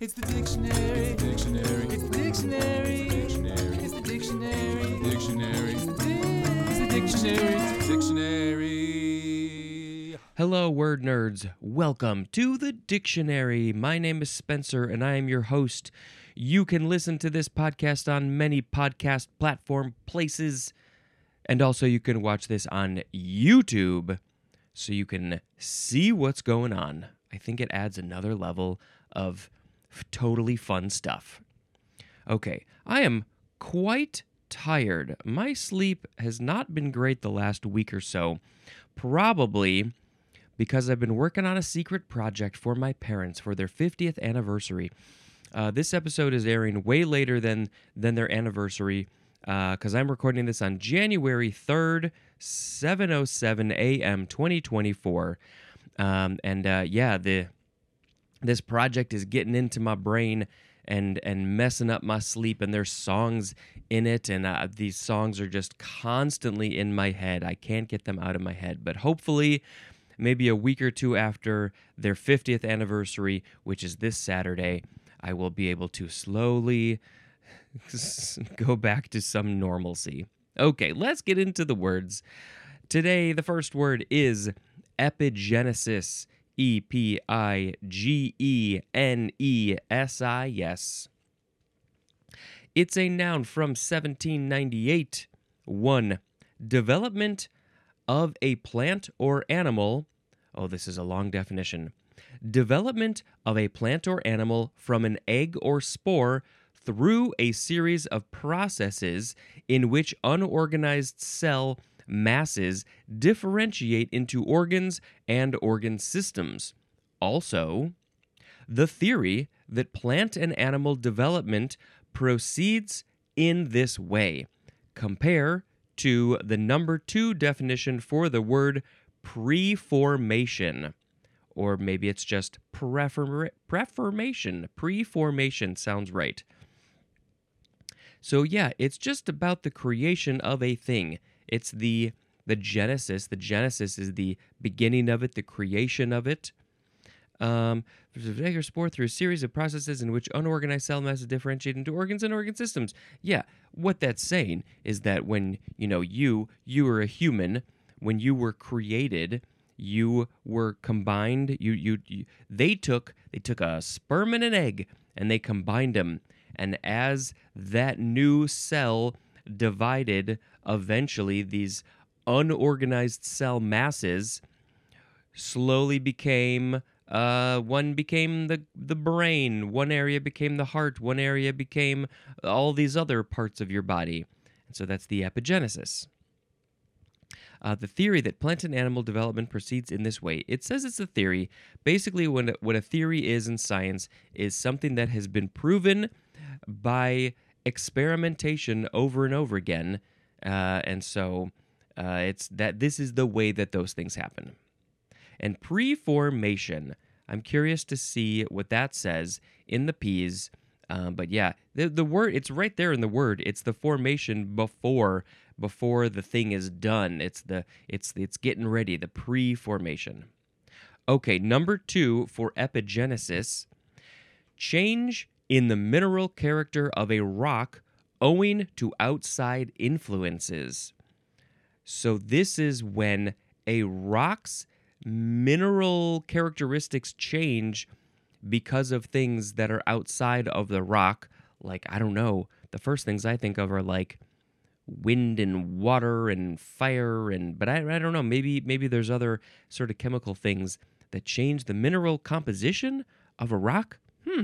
It's the dictionary. Dictionary. It's the dictionary. It's the dictionary. It's the dictionary. Dictionary. It's the dictionary. Dictionary. Hello, word nerds. Welcome to the dictionary. My name is Spencer, and I am your host. You can listen to this podcast on many podcast platform places, and also you can watch this on YouTube so you can see what's going on. I think it adds another level of f- totally fun stuff. Okay, I am quite tired. My sleep has not been great the last week or so. Probably because I've been working on a secret project for my parents for their 50th anniversary. Uh, this episode is airing way later than than their anniversary because I'm recording this on January 3rd, 7:07 a.m. 2024. Um, and uh, yeah, the this project is getting into my brain and and messing up my sleep and there's songs in it and uh, these songs are just constantly in my head. I can't get them out of my head but hopefully maybe a week or two after their 50th anniversary which is this saturday i will be able to slowly go back to some normalcy. Okay let's get into the words. Today the first word is epigenesis E P I G E N E S I S. It's a noun from 1798. 1. Development of a plant or animal. Oh, this is a long definition. Development of a plant or animal from an egg or spore through a series of processes in which unorganized cell masses differentiate into organs and organ systems. Also, the theory that plant and animal development proceeds in this way. Compare to the number two definition for the word preformation. Or maybe it's just prefer- preformation. Preformation sounds right. So, yeah, it's just about the creation of a thing. It's the the genesis. The genesis is the beginning of it, the creation of it. Um, egg or spore through a series of processes in which unorganized cell masses differentiate into organs and organ systems. Yeah, what that's saying is that when you know you you were a human, when you were created, you were combined. You you, you they took they took a sperm and an egg and they combined them, and as that new cell divided eventually these unorganized cell masses slowly became uh, one became the the brain one area became the heart one area became all these other parts of your body and so that's the epigenesis uh, the theory that plant and animal development proceeds in this way. It says it's a theory. Basically, when, what a theory is in science is something that has been proven by experimentation over and over again. Uh, and so uh, it's that this is the way that those things happen. And preformation, I'm curious to see what that says in the P's. Um, but yeah, the the word it's right there in the word. It's the formation before before the thing is done. It's the it's it's getting ready. The pre-formation. Okay, number two for epigenesis, change in the mineral character of a rock owing to outside influences. So, this is when a rock's mineral characteristics change because of things that are outside of the rock. Like, I don't know, the first things I think of are like wind and water and fire and but I, I don't know maybe maybe there's other sort of chemical things that change the mineral composition of a rock hmm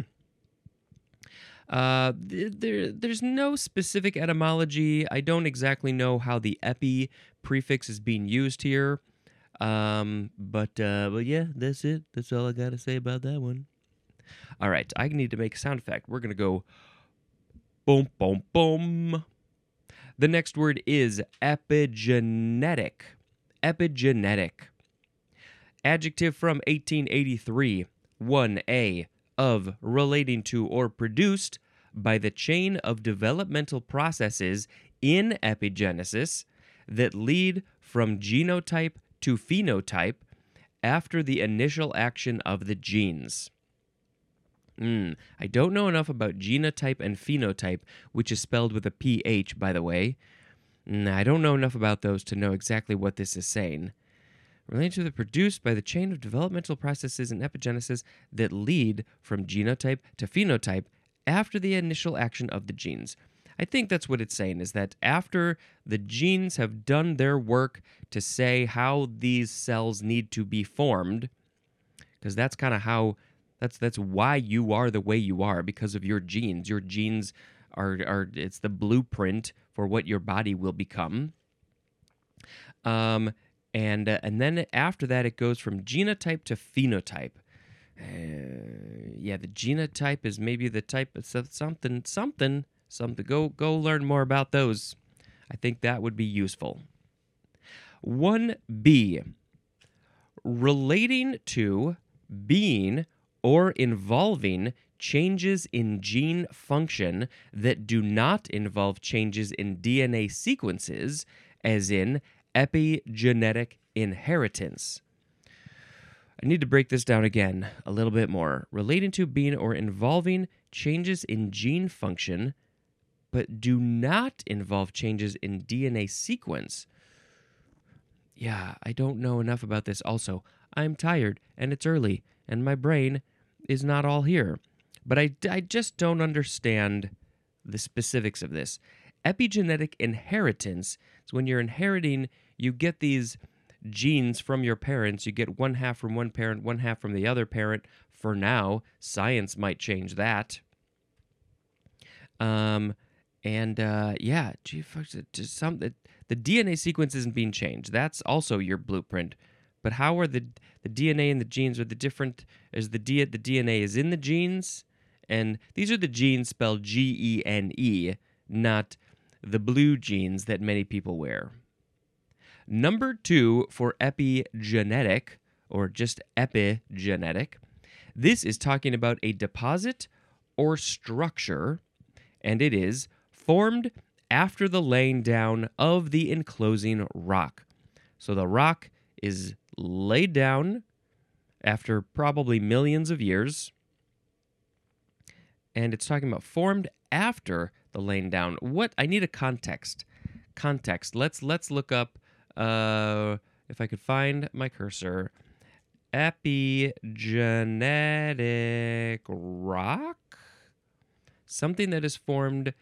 uh, there, there's no specific etymology. I don't exactly know how the epi prefix is being used here. Um, but uh, but yeah, that's it. That's all I gotta say about that one. All right, I need to make a sound effect. We're gonna go boom, boom, boom. The next word is epigenetic. Epigenetic. Adjective from 1883. 1a of relating to or produced by the chain of developmental processes in epigenesis that lead from genotype to phenotype after the initial action of the genes. Mm, I don't know enough about genotype and phenotype, which is spelled with a PH, by the way. Mm, I don't know enough about those to know exactly what this is saying. Related to the produced by the chain of developmental processes in epigenesis that lead from genotype to phenotype after the initial action of the genes. I think that's what it's saying is that after the genes have done their work to say how these cells need to be formed, because that's kind of how that's that's why you are the way you are because of your genes. Your genes are are it's the blueprint for what your body will become. Um, and uh, and then after that, it goes from genotype to phenotype. Uh, yeah, the genotype is maybe the type of something something something. Go go learn more about those. I think that would be useful. One B, relating to being or involving changes in gene function that do not involve changes in DNA sequences, as in epigenetic inheritance. I need to break this down again a little bit more. Relating to being or involving changes in gene function, but do not involve changes in DNA sequence. Yeah, I don't know enough about this. Also, I'm tired and it's early and my brain is not all here. But I, I just don't understand the specifics of this. Epigenetic inheritance is when you're inheriting, you get these genes from your parents. You get one half from one parent, one half from the other parent. For now, science might change that. Um, and uh, yeah, gee, just some the, the DNA sequence isn't being changed. That's also your blueprint. But how are the the DNA and the genes are the different? Is the D, the DNA is in the genes, and these are the genes spelled G E N E, not the blue jeans that many people wear. Number two for epigenetic, or just epigenetic, this is talking about a deposit or structure, and it is formed after the laying down of the enclosing rock. So the rock is laid down after probably millions of years. And it's talking about formed after the laying down. What I need a context. Context. Let's let's look up uh if I could find my cursor. Epigenetic rock? Something that is formed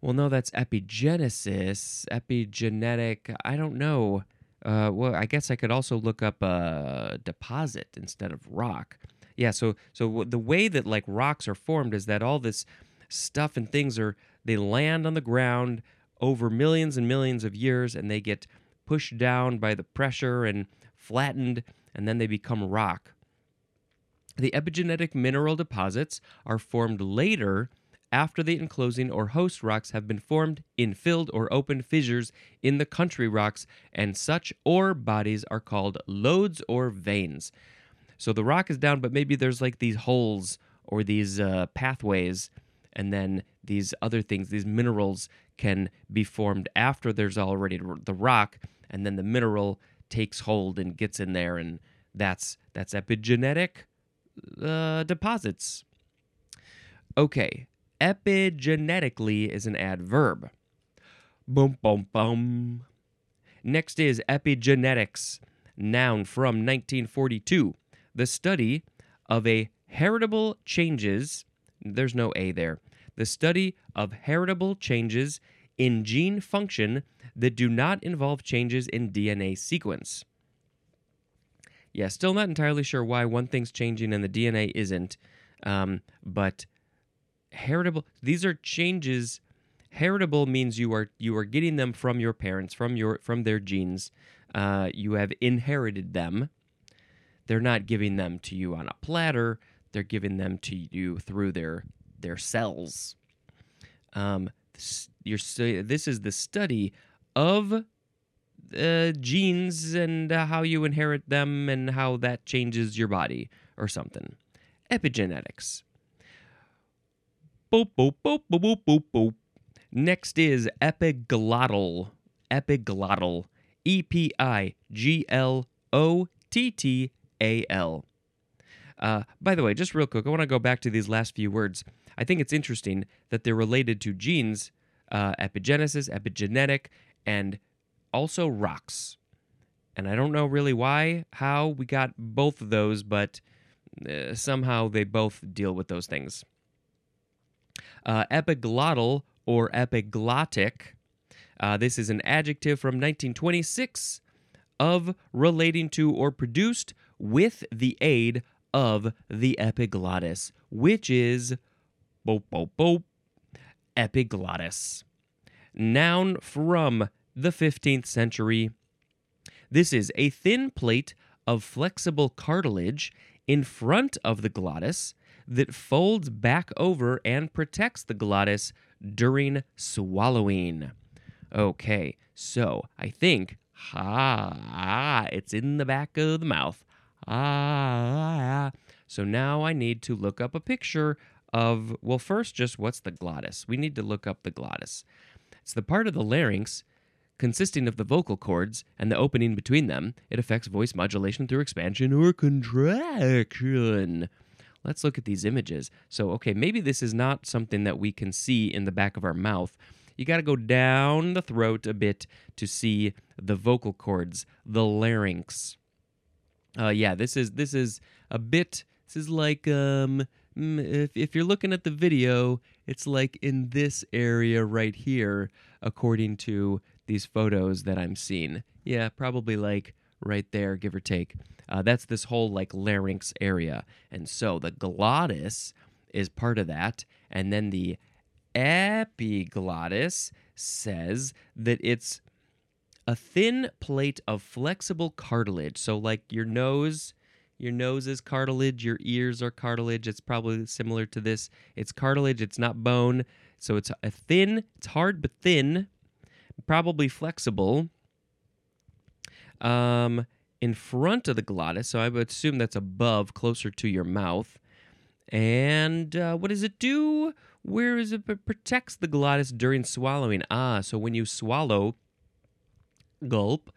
well, no, that's epigenesis, epigenetic. I don't know. Uh, well, I guess I could also look up a deposit instead of rock. Yeah, so so the way that like rocks are formed is that all this stuff and things are they land on the ground over millions and millions of years and they get pushed down by the pressure and flattened and then they become rock. The epigenetic mineral deposits are formed later after the enclosing or host rocks have been formed in filled or open fissures in the country rocks, and such ore bodies are called lodes or veins. So the rock is down, but maybe there's like these holes or these uh, pathways, and then these other things, these minerals can be formed after there's already the rock, and then the mineral takes hold and gets in there, and that's that's epigenetic uh, deposits. Okay, epigenetically is an adverb. Boom, boom, boom. Next is epigenetics, noun from 1942. The study of a heritable changes, there's no A there, the study of heritable changes in gene function that do not involve changes in DNA sequence. Yeah, still not entirely sure why one thing's changing and the DNA isn't, um, but heritable these are changes. Heritable means you are you are getting them from your parents from your from their genes. Uh, you have inherited them they're not giving them to you on a platter they're giving them to you through their their cells um, you're, this is the study of uh, genes and uh, how you inherit them and how that changes your body or something epigenetics Boop, boop, boop, boop, boop, boop, boop. Next is epiglottal. Epiglottal. E P I G L O T T A L. Uh, by the way, just real quick, I want to go back to these last few words. I think it's interesting that they're related to genes, uh, epigenesis, epigenetic, and also rocks. And I don't know really why, how we got both of those, but uh, somehow they both deal with those things. Uh, epiglottal or epiglottic. Uh, this is an adjective from 1926 of relating to or produced with the aid of the epiglottis, which is boop, boop, boop, epiglottis. Noun from the 15th century. This is a thin plate of flexible cartilage in front of the glottis that folds back over and protects the glottis during swallowing. Okay, so I think, ha, ah, it's in the back of the mouth. Ah, so now I need to look up a picture of, well, first, just what's the glottis? We need to look up the glottis. It's the part of the larynx consisting of the vocal cords and the opening between them. It affects voice modulation through expansion or contraction. Let's look at these images. So, okay, maybe this is not something that we can see in the back of our mouth. You got to go down the throat a bit to see the vocal cords, the larynx. Uh, yeah, this is this is a bit. This is like um, mm, if if you're looking at the video, it's like in this area right here, according to these photos that I'm seeing. Yeah, probably like right there, give or take. Uh, that's this whole like larynx area, and so the glottis is part of that, and then the epiglottis says that it's a thin plate of flexible cartilage. So, like your nose, your nose is cartilage, your ears are cartilage. It's probably similar to this. It's cartilage, it's not bone. So, it's a thin, it's hard but thin, probably flexible. Um, in front of the glottis, so I would assume that's above, closer to your mouth. And uh, what does it do? Where is it? It protects the glottis during swallowing. Ah, so when you swallow, gulp,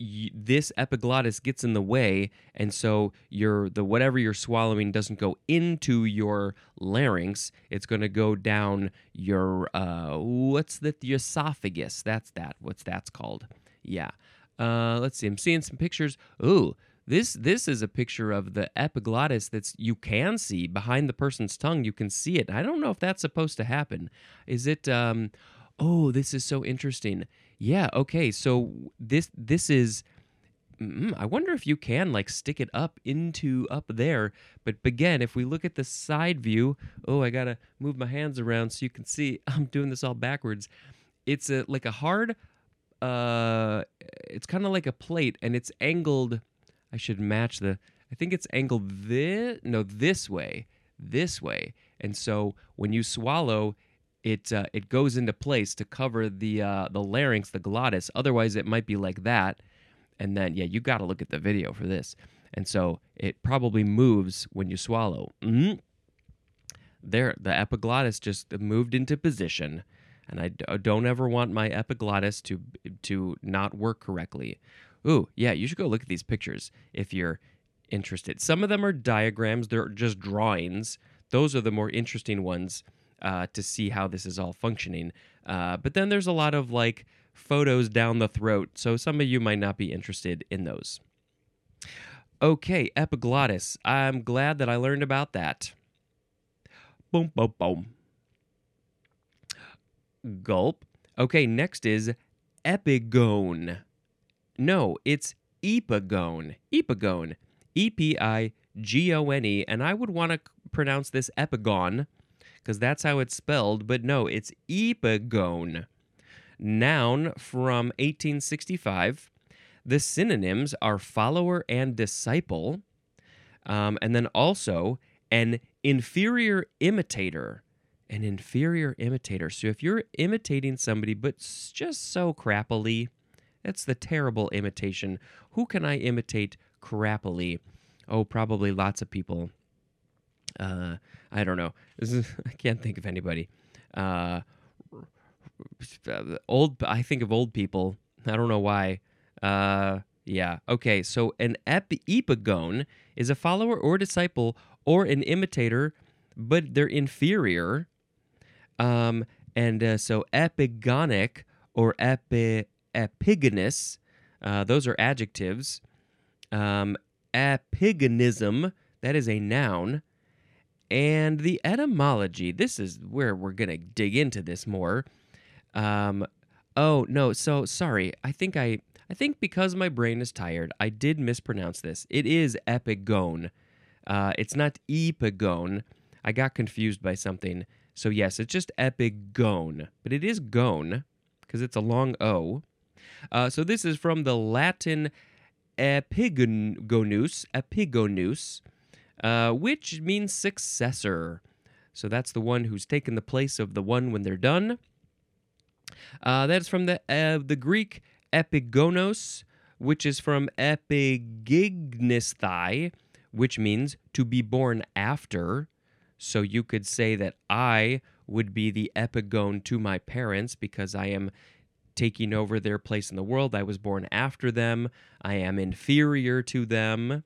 this epiglottis gets in the way, and so your the whatever you're swallowing doesn't go into your larynx. It's going to go down your uh, what's? The esophagus. That's that. What's that's called? Yeah. Uh, let's see. I'm seeing some pictures. Ooh, this this is a picture of the epiglottis that's you can see behind the person's tongue. You can see it. I don't know if that's supposed to happen. Is it? Um, oh, this is so interesting. Yeah. Okay. So this this is. Mm, I wonder if you can like stick it up into up there. But again, if we look at the side view, oh, I gotta move my hands around so you can see. I'm doing this all backwards. It's a like a hard. Uh, it's kind of like a plate, and it's angled. I should match the. I think it's angled this. No, this way. This way. And so when you swallow, it uh, it goes into place to cover the uh, the larynx, the glottis. Otherwise, it might be like that. And then, yeah, you got to look at the video for this. And so it probably moves when you swallow. Mhm. There, the epiglottis just moved into position, and I d- don't ever want my epiglottis to to not work correctly. Ooh, yeah, you should go look at these pictures if you're interested. Some of them are diagrams; they're just drawings. Those are the more interesting ones uh, to see how this is all functioning. Uh, but then there's a lot of like photos down the throat, so some of you might not be interested in those. Okay, epiglottis. I'm glad that I learned about that. Boom, boom, boom. Gulp. Okay, next is epigone. No, it's epigone. Epigone. E P I G O N E. And I would want to pronounce this epigon because that's how it's spelled, but no, it's epigone. Noun from 1865. The synonyms are follower and disciple, um, and then also an inferior imitator. An inferior imitator. So if you're imitating somebody, but just so crappily, that's the terrible imitation. Who can I imitate crappily? Oh, probably lots of people. Uh, I don't know. Is, I can't think of anybody. Uh, old. I think of old people. I don't know why. Uh, Yeah. Okay. So an ep- epigone is a follower or disciple or an imitator, but they're inferior. Um, and uh, so epigonic or epi- epigonous, uh, those are adjectives. Um, epigonism, that is a noun. And the etymology, this is where we're going to dig into this more. Um, oh, no, so sorry. I think I I think because my brain is tired, I did mispronounce this. It is epigone. Uh, it's not epigone. I got confused by something. So yes, it's just epigone, but it is gone because it's a long O. Uh, so this is from the Latin epigonus, epigonus, uh, which means successor. So that's the one who's taken the place of the one when they're done. Uh, that is from the uh, the Greek epigonos, which is from epigignesthai, which means to be born after. So you could say that I would be the epigone to my parents because I am taking over their place in the world. I was born after them. I am inferior to them.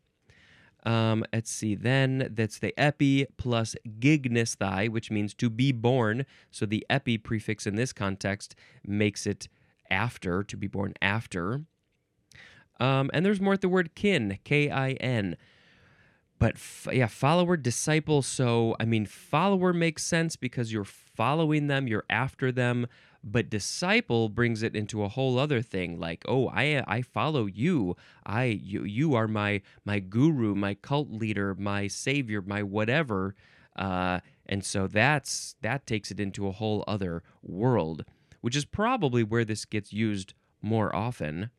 Um, let's see, then that's the epi plus gignesthai, which means to be born. So the epi prefix in this context makes it after, to be born after. Um, and there's more at the word kin, K I N. But f- yeah, follower, disciple. So, I mean, follower makes sense because you're following them, you're after them. But disciple brings it into a whole other thing, like, oh, I I follow you. I you you are my my guru, my cult leader, my savior, my whatever. Uh, and so that's that takes it into a whole other world, which is probably where this gets used more often.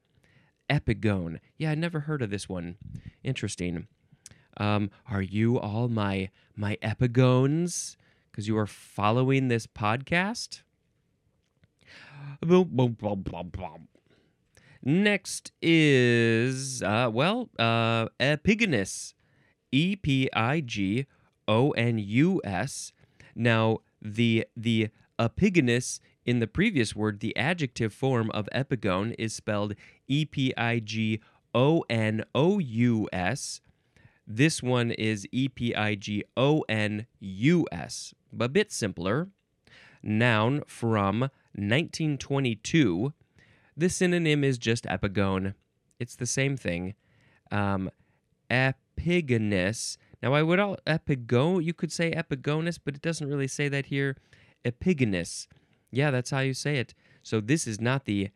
Epigone. Yeah, I never heard of this one. Interesting. Um, are you all my my epigones? Because you are following this podcast. Boom, boom, boom, boom, boom. Next is uh, well, uh, epigonus, E P I G O N U S. Now the the epigonus in the previous word, the adjective form of epigone is spelled E P I G O N O U S. This one is E P I G O N U S, a bit simpler. Noun from 1922. The synonym is just epigone. It's the same thing. Um, epigonus. Now, I would all epigone. You could say epigonus, but it doesn't really say that here. Epigonus. Yeah, that's how you say it. So this is not the.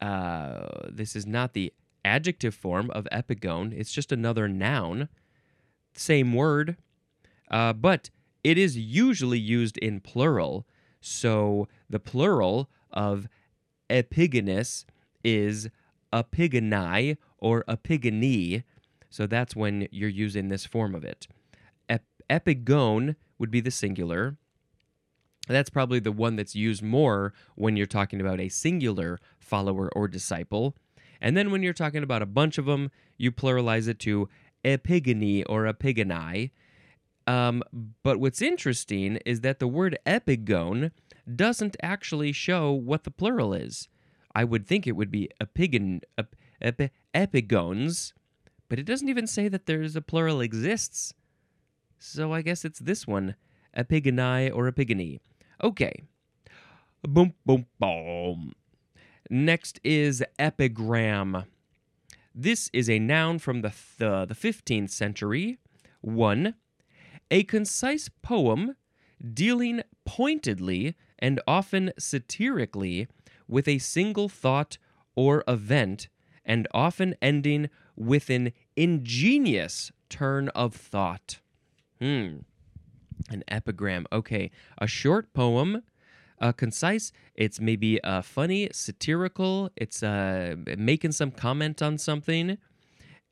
Uh, this is not the adjective form of epigone. It's just another noun. Same word, uh, but it is usually used in plural. So the plural of epigonus is epigoni or epigony. So that's when you're using this form of it. Ep- epigone would be the singular. That's probably the one that's used more when you're talking about a singular follower or disciple. And then when you're talking about a bunch of them, you pluralize it to epigony or epigoni. Um, but what's interesting is that the word epigone doesn't actually show what the plural is. I would think it would be epigon, ep, epigones, but it doesn't even say that there's a plural exists. So I guess it's this one, epigoni or epigony. Okay. Boom, boom, boom. Next is epigram. This is a noun from the, th- the 15th century. One, a concise poem dealing pointedly and often satirically with a single thought or event, and often ending with an ingenious turn of thought. Hmm. An epigram. Okay. A short poem, uh, concise. It's maybe uh, funny, satirical. It's uh, making some comment on something.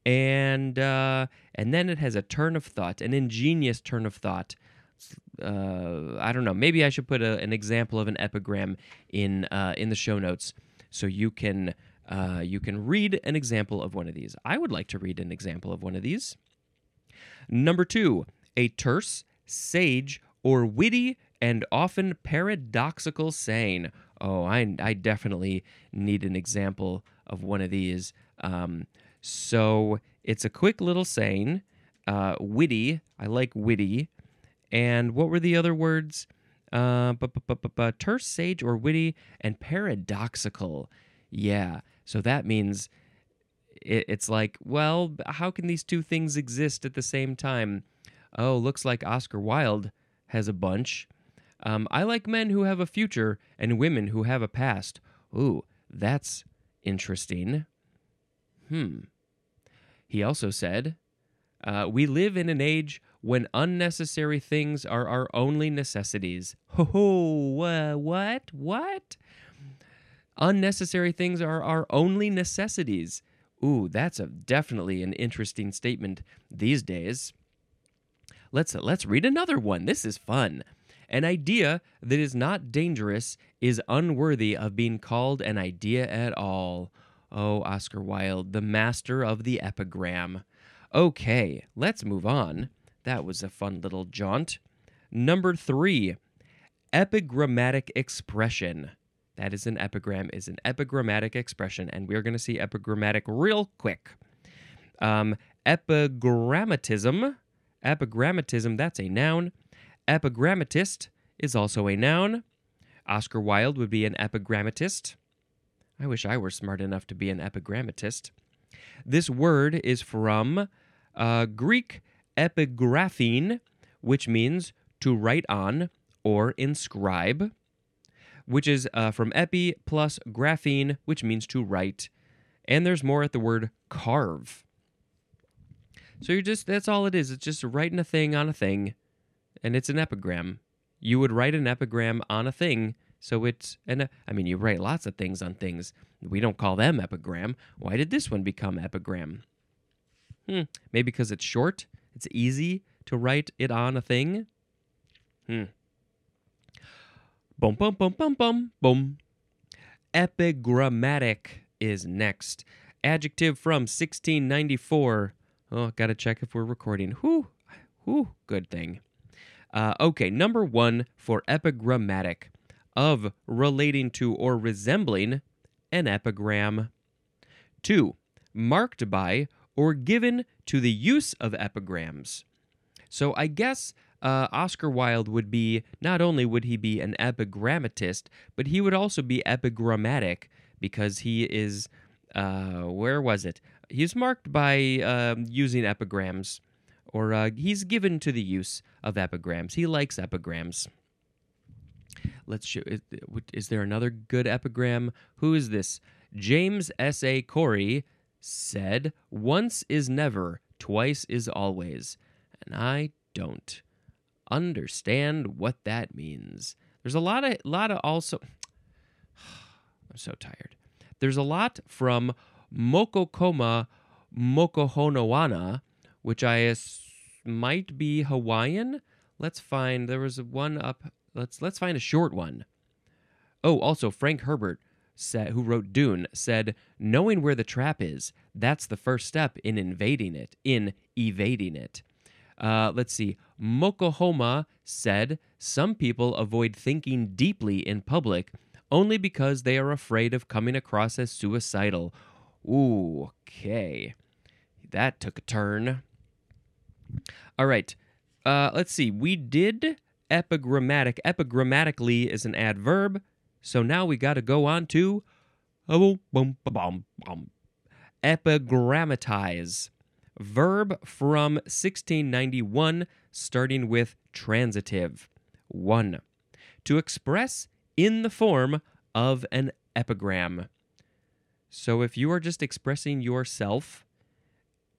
And uh, and then it has a turn of thought, an ingenious turn of thought uh, I don't know. Maybe I should put a, an example of an epigram in uh, in the show notes so you can uh, you can read an example of one of these. I would like to read an example of one of these. Number two, a terse, sage, or witty and often paradoxical saying. Oh, I, I definitely need an example of one of these. Um, so it's a quick little saying, uh, witty. I like witty. And what were the other words? Uh, bu- bu- bu- terse, sage, or witty, and paradoxical. Yeah. So that means it, it's like, well, how can these two things exist at the same time? Oh, looks like Oscar Wilde has a bunch. Um, I like men who have a future and women who have a past. Ooh, that's interesting. Hmm. He also said, uh, We live in an age when unnecessary things are our only necessities. Ho ho, uh, what? What? Unnecessary things are our only necessities. Ooh, that's a definitely an interesting statement these days. Let's let's read another one. This is fun. An idea that is not dangerous is unworthy of being called an idea at all. Oh, Oscar Wilde, the master of the epigram. Okay, let's move on. That was a fun little jaunt. Number three, epigrammatic expression. That is an epigram, is an epigrammatic expression, and we're going to see epigrammatic real quick. Um, epigrammatism, epigrammatism, that's a noun. Epigrammatist is also a noun. Oscar Wilde would be an epigrammatist. I wish I were smart enough to be an epigrammatist. This word is from uh, Greek epigraphein, which means to write on or inscribe, which is uh, from epi plus graphein, which means to write. And there's more at the word carve. So you're just, that's all it is. It's just writing a thing on a thing, and it's an epigram. You would write an epigram on a thing, so it's, and I mean, you write lots of things on things. We don't call them epigram. Why did this one become epigram? Hmm, maybe because it's short. It's easy to write it on a thing. Hmm. Boom, boom, boom, boom, boom, boom. Epigrammatic is next. Adjective from 1694. Oh, gotta check if we're recording. Whew, whew, good thing. Uh, okay, number one for epigrammatic of relating to or resembling an epigram. Two, marked by or given to the use of epigrams. So I guess uh, Oscar Wilde would be not only would he be an epigrammatist, but he would also be epigrammatic because he is uh, where was it? He's marked by um using epigrams, or uh, he's given to the use of epigrams. He likes epigrams. Let's show. Is, is there another good epigram? Who is this? James S. A. Corey said, "Once is never, twice is always," and I don't understand what that means. There's a lot of lot of also. I'm so tired. There's a lot from Mokokoma Mokohonowana, which I might be Hawaiian. Let's find. There was one up. Let's let's find a short one. Oh, also Frank Herbert said, who wrote Dune, said, "Knowing where the trap is, that's the first step in invading it, in evading it." Uh, let's see. Mokohoma said, "Some people avoid thinking deeply in public only because they are afraid of coming across as suicidal." Ooh, okay, that took a turn. All right. Uh, let's see. We did epigrammatic. Epigrammatically is an adverb. So now we got to go on to uh, boom. epigrammatize. Verb from 1691, starting with transitive. 1. To express in the form of an epigram. So if you are just expressing yourself,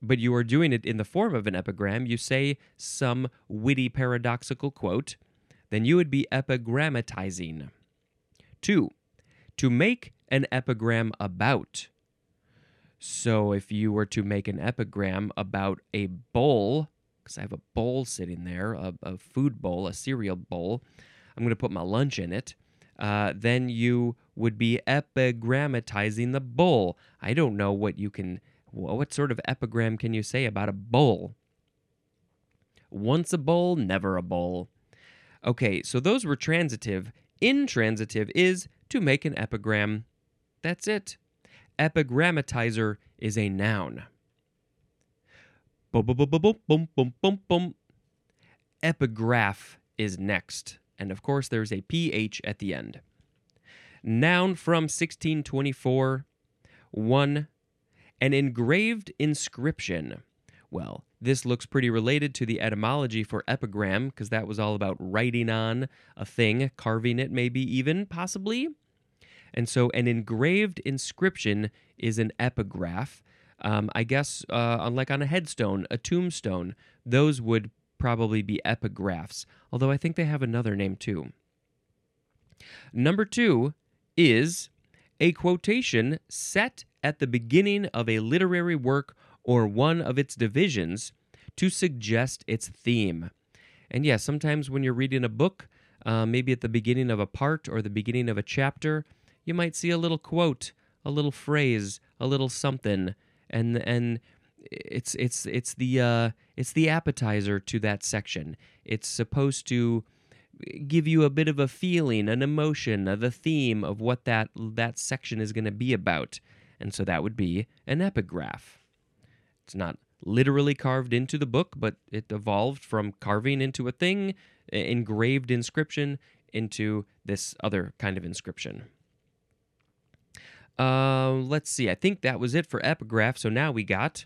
but you are doing it in the form of an epigram, you say some witty paradoxical quote, then you would be epigrammatizing. Two, to make an epigram about. So if you were to make an epigram about a bowl, because I have a bowl sitting there, a, a food bowl, a cereal bowl, I'm going to put my lunch in it. Uh, then you would be epigrammatizing the bowl. I don't know what you can, wh- what sort of epigram can you say about a bowl? Once a bowl, never a bowl. Okay, so those were transitive. Intransitive is to make an epigram. That's it. Epigrammatizer is a noun. Boom, boom, boom, boom, boom, boom, boom, boom. Epigraph is next. And of course, there's a PH at the end. Noun from 1624 1. An engraved inscription. Well, this looks pretty related to the etymology for epigram, because that was all about writing on a thing, carving it, maybe even, possibly. And so, an engraved inscription is an epigraph. Um, I guess, uh, unlike on a headstone, a tombstone, those would probably be epigraphs, although I think they have another name too. Number two is a quotation set at the beginning of a literary work or one of its divisions to suggest its theme. And yes, sometimes when you're reading a book, uh, maybe at the beginning of a part or the beginning of a chapter, you might see a little quote, a little phrase, a little something, and and it's it's it's the uh, it's the appetizer to that section. It's supposed to give you a bit of a feeling, an emotion, the theme of what that that section is going to be about, and so that would be an epigraph. It's not literally carved into the book, but it evolved from carving into a thing, engraved inscription, into this other kind of inscription. Uh, let's see. I think that was it for epigraph. So now we got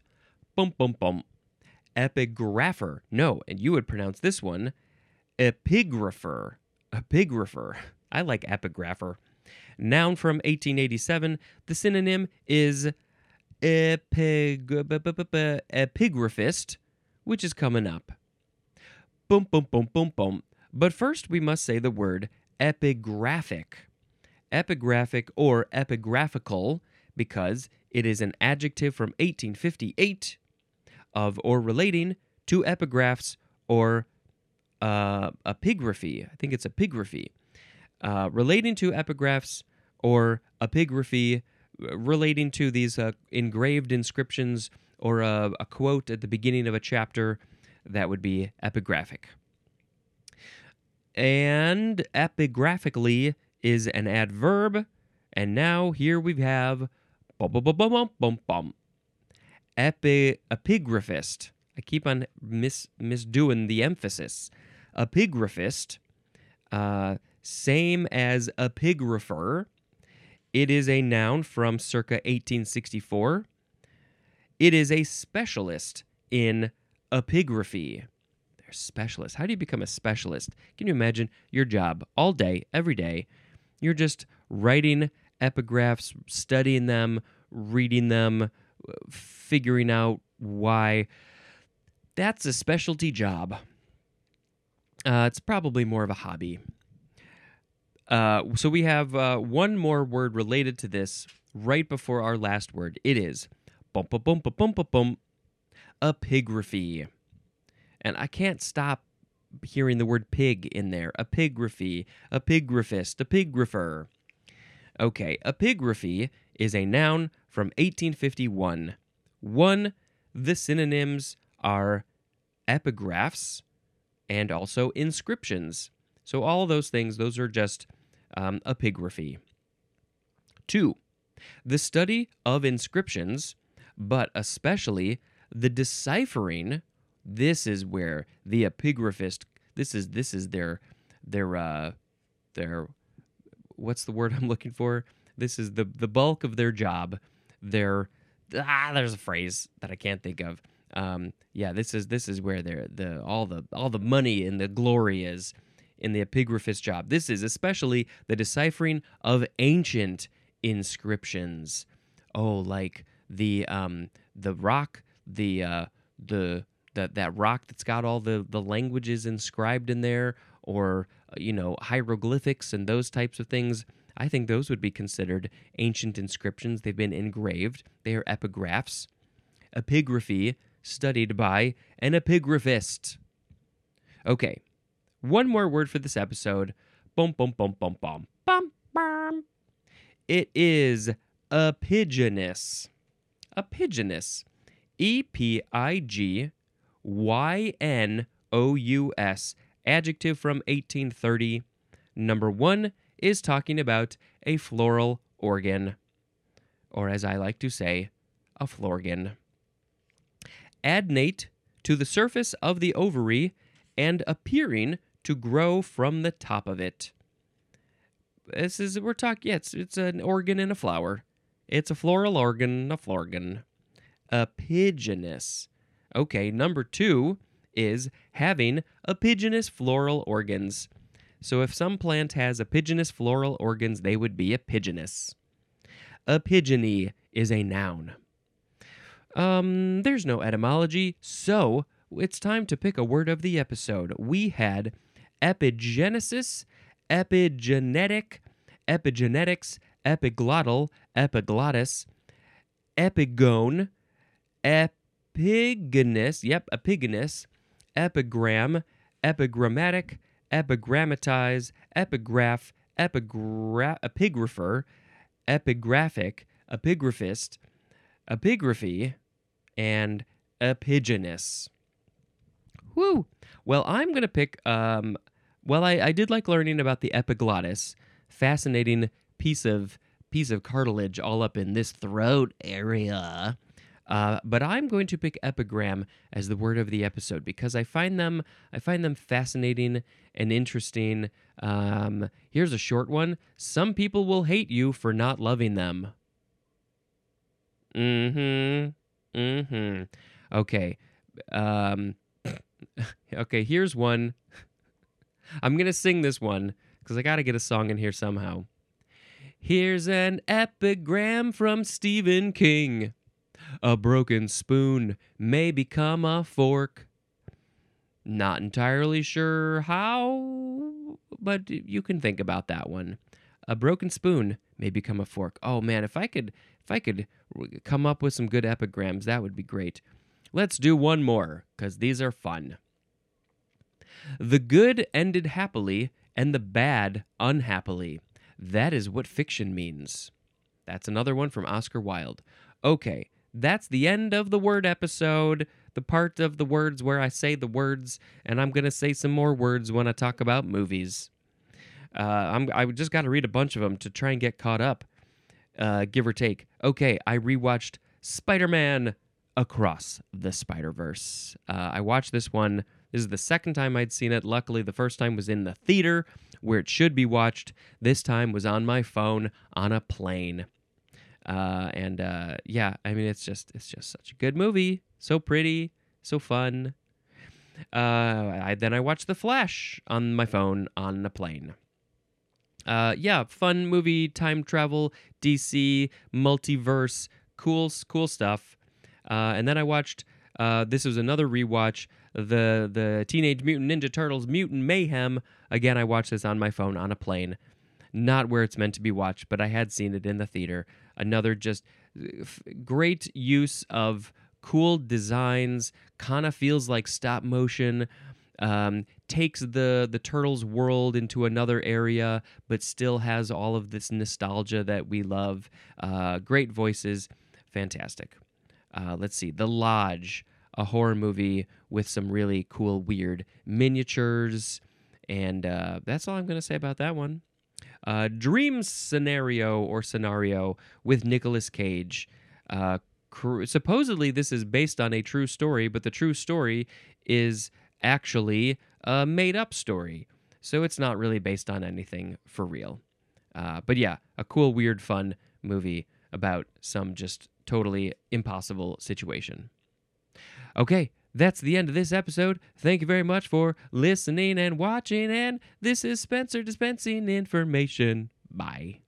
bum bum bum epigrapher. No, and you would pronounce this one epigrapher. Epigrapher. I like epigrapher. Noun from 1887. The synonym is epig- epigraphist, which is coming up. Boom, boom, boom, boom, boom. But first, we must say the word epigraphic. Epigraphic or epigraphical because it is an adjective from 1858 of or relating to epigraphs or uh, epigraphy. I think it's epigraphy. Uh, relating to epigraphs or epigraphy relating to these uh, engraved inscriptions or a, a quote at the beginning of a chapter, that would be epigraphic. And epigraphically is an adverb. And now here we have bum bum bum bum bum bum. Epi, epigraphist. I keep on mis misdoing the emphasis. Epigraphist, uh, same as epigrapher. It is a noun from circa 1864. It is a specialist in epigraphy. They're specialists. How do you become a specialist? Can you imagine your job all day, every day? You're just writing epigraphs, studying them, reading them, figuring out why. That's a specialty job. Uh, it's probably more of a hobby. Uh, so we have uh, one more word related to this right before our last word. It is bum bum bum bum bum bum epigraphy, and I can't stop hearing the word pig in there. Epigraphy, epigraphist, epigrapher. Okay, epigraphy is a noun from 1851. One, the synonyms are epigraphs and also inscriptions. So all those things, those are just um, epigraphy. Two, the study of inscriptions, but especially the deciphering. This is where the epigraphist. This is this is their their uh, their what's the word I'm looking for? This is the the bulk of their job. Their ah, there's a phrase that I can't think of. Um, yeah, this is this is where their the all the all the money and the glory is in the epigraphist job. This is especially the deciphering of ancient inscriptions. Oh, like the um the rock, the uh the that that rock that's got all the the languages inscribed in there or you know hieroglyphics and those types of things. I think those would be considered ancient inscriptions. They've been engraved. They are epigraphs. Epigraphy studied by an epigraphist. Okay, one more word for this episode. Boom, boom, boom, boom, boom, boom, bum. It is epigynous. Epigynous. E P I G Y N O U S. Adjective from 1830. Number one is talking about a floral organ or as I like to say, a florgan. Adnate to the surface of the ovary and appearing to grow from the top of it. This is we're talking. Yeah, it's it's an organ in a flower. It's a floral organ, a florgan. Epigynous. Okay, number two is having epigynous floral organs. So if some plant has epigynous floral organs, they would be epigynous. Epigeny is a noun. Um, there's no etymology, so it's time to pick a word of the episode. We had epigenesis, epigenetic, epigenetics, epiglottal, epiglottis, epigone, epigonus, yep, epigonus, epigram, epigrammatic, epigrammatize, epigraph, epigra- epigrapher, epigraphic, epigraphist, epigraphy, and epigynous. Woo! Well, I'm going to pick. Um, well, I, I did like learning about the epiglottis. Fascinating piece of piece of cartilage all up in this throat area. Uh, but I'm going to pick epigram as the word of the episode because I find them I find them fascinating and interesting. Um, here's a short one. Some people will hate you for not loving them. Mm-hmm. Mm-hmm. Okay. Um, okay, here's one. I'm gonna sing this one because I gotta get a song in here somehow. Here's an epigram from Stephen King. A broken spoon may become a fork. Not entirely sure how, but you can think about that one. A broken spoon may become a fork. Oh man, if I could if I could come up with some good epigrams, that would be great. Let's do one more cuz these are fun. The good ended happily and the bad unhappily. That is what fiction means. That's another one from Oscar Wilde. Okay, that's the end of the word episode, the part of the words where I say the words, and I'm going to say some more words when I talk about movies. Uh, I'm, I just got to read a bunch of them to try and get caught up, uh, give or take. Okay, I rewatched Spider Man Across the Spider Verse. Uh, I watched this one. This is the second time I'd seen it. Luckily, the first time was in the theater where it should be watched. This time was on my phone on a plane. Uh, and uh, yeah, I mean, it's just it's just such a good movie. So pretty, so fun. Uh, I, then I watched The Flash on my phone on a plane. Uh, yeah, fun movie, time travel, DC, multiverse, cool, cool stuff. Uh, and then I watched. Uh, this was another rewatch. The the Teenage Mutant Ninja Turtles Mutant Mayhem. Again, I watched this on my phone on a plane. Not where it's meant to be watched, but I had seen it in the theater. Another just f- great use of cool designs. Kind of feels like stop motion. Um, takes the the turtles world into another area, but still has all of this nostalgia that we love. Uh, great voices, fantastic. Uh, let's see, The Lodge, a horror movie with some really cool, weird miniatures, and uh, that's all I'm gonna say about that one. Uh, Dream Scenario or Scenario with Nicolas Cage. Uh, cr- supposedly, this is based on a true story, but the true story is actually a made up story. So it's not really based on anything for real. Uh, but yeah, a cool, weird, fun movie about some just totally impossible situation. Okay, that's the end of this episode. Thank you very much for listening and watching. And this is Spencer dispensing information. Bye.